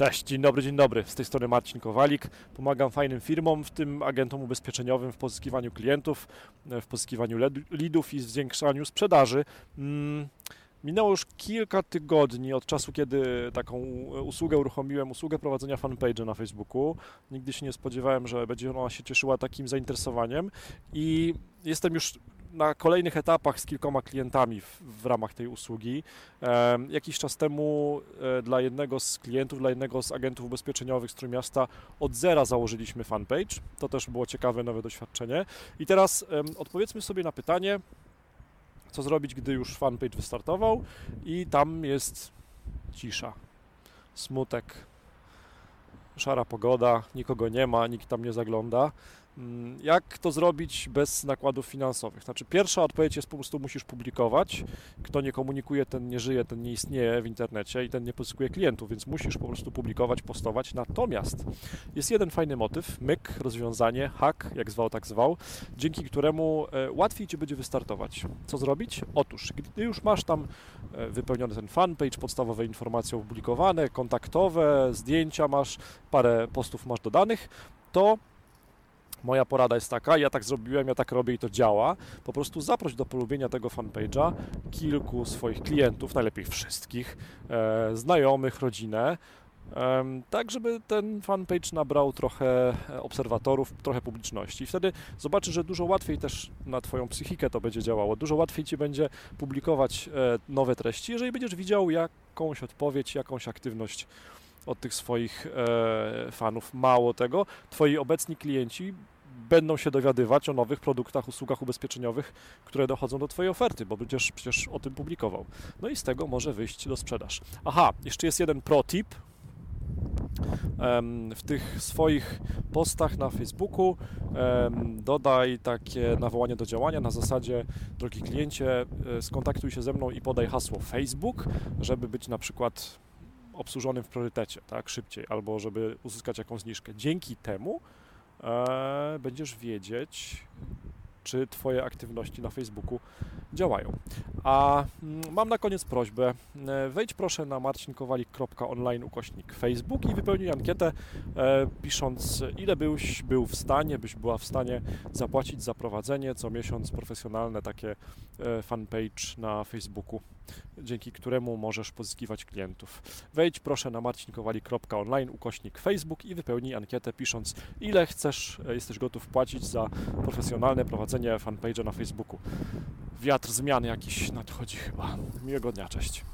Cześć, dzień dobry, dzień dobry. Z tej strony Marcin Kowalik. Pomagam fajnym firmom, w tym agentom ubezpieczeniowym w pozyskiwaniu klientów, w pozyskiwaniu leadów i zwiększaniu sprzedaży. Mm, Minęło już kilka tygodni od czasu, kiedy taką usługę uruchomiłem, usługę prowadzenia fanpage'a na Facebooku. Nigdy się nie spodziewałem, że będzie ona się cieszyła takim zainteresowaniem i jestem już na kolejnych etapach z kilkoma klientami w, w ramach tej usługi. E, jakiś czas temu e, dla jednego z klientów, dla jednego z agentów ubezpieczeniowych z Trójmiasta od zera założyliśmy fanpage. To też było ciekawe, nowe doświadczenie. I teraz e, odpowiedzmy sobie na pytanie, co zrobić, gdy już fanpage wystartował i tam jest cisza, smutek, szara pogoda, nikogo nie ma, nikt tam nie zagląda. Mm, Jak to zrobić bez nakładów finansowych? Znaczy, pierwsza odpowiedź jest po prostu musisz publikować. Kto nie komunikuje, ten nie żyje, ten nie istnieje w internecie i ten nie pozyskuje klientów, więc musisz po prostu publikować, postować. Natomiast jest jeden fajny motyw, myk, rozwiązanie, hack, jak zwał, tak zwał, dzięki któremu e, łatwiej Ci będzie wystartować. Co zrobić? Otóż, gdy już masz tam e, wypełniony ten fanpage, podstawowe informacje opublikowane, kontaktowe, zdjęcia masz, parę postów masz dodanych, to Moja porada jest taka, ja tak zrobiłem, ja tak robię i to działa. Po prostu zaproś do polubienia tego fanpage'a kilku swoich klientów, najlepiej wszystkich, e, znajomych, rodzinę, tak żeby ten fanpage nabrał trochę obserwatorów, trochę publiczności. Wtedy zobaczysz, że dużo łatwiej też na Twoją psychikę to będzie działało. Dużo łatwiej Ci będzie publikować e, nowe treści, jeżeli będziesz widział jakąś odpowiedź, jakąś aktywność od tych swoich e, fanów. Mało tego, Twoi obecni klienci będą się dowiadywać o nowych produktach, usługach ubezpieczeniowych, które dochodzą do Twojej oferty, bo będziesz przecież o tym publikował. No i z tego może wyjść do sprzedaż. Aha, jeszcze jest jeden pro tip. Em, W tych swoich postach na Facebooku dodaj takie nawołanie do działania na zasadzie drogi kliencie, e, skontaktuj się ze mną i podaj hasło Facebook, żeby być na przykład obsłużonym w priorytecie, tak, szybciej, albo żeby uzyskać jakąś zniżkę. Dzięki temu e, będziesz wiedzieć, czy Twoje aktywności na Facebooku działają. A mm, mam na koniec prośbę. E, Wejdź proszę na marcinkowalik.online ukośnik Facebook i wypełnij ankietę, e, pisząc ile byś był w stanie, byś była w stanie zapłacić za prowadzenie co miesiąc profesjonalne takie e, fanpage na Facebooku, dzięki któremu możesz pozyskiwać klientów. Wejdź proszę na marcinkowalik.online ukośnik Facebook i wypełnij ankietę pisząc ile chcesz, e, jesteś gotów płacić za profesjonalne prowadzenie fanpage'a na Facebooku. Wiatr zmiany jakiś nadchodzi chyba. Miłego dnia, cześć.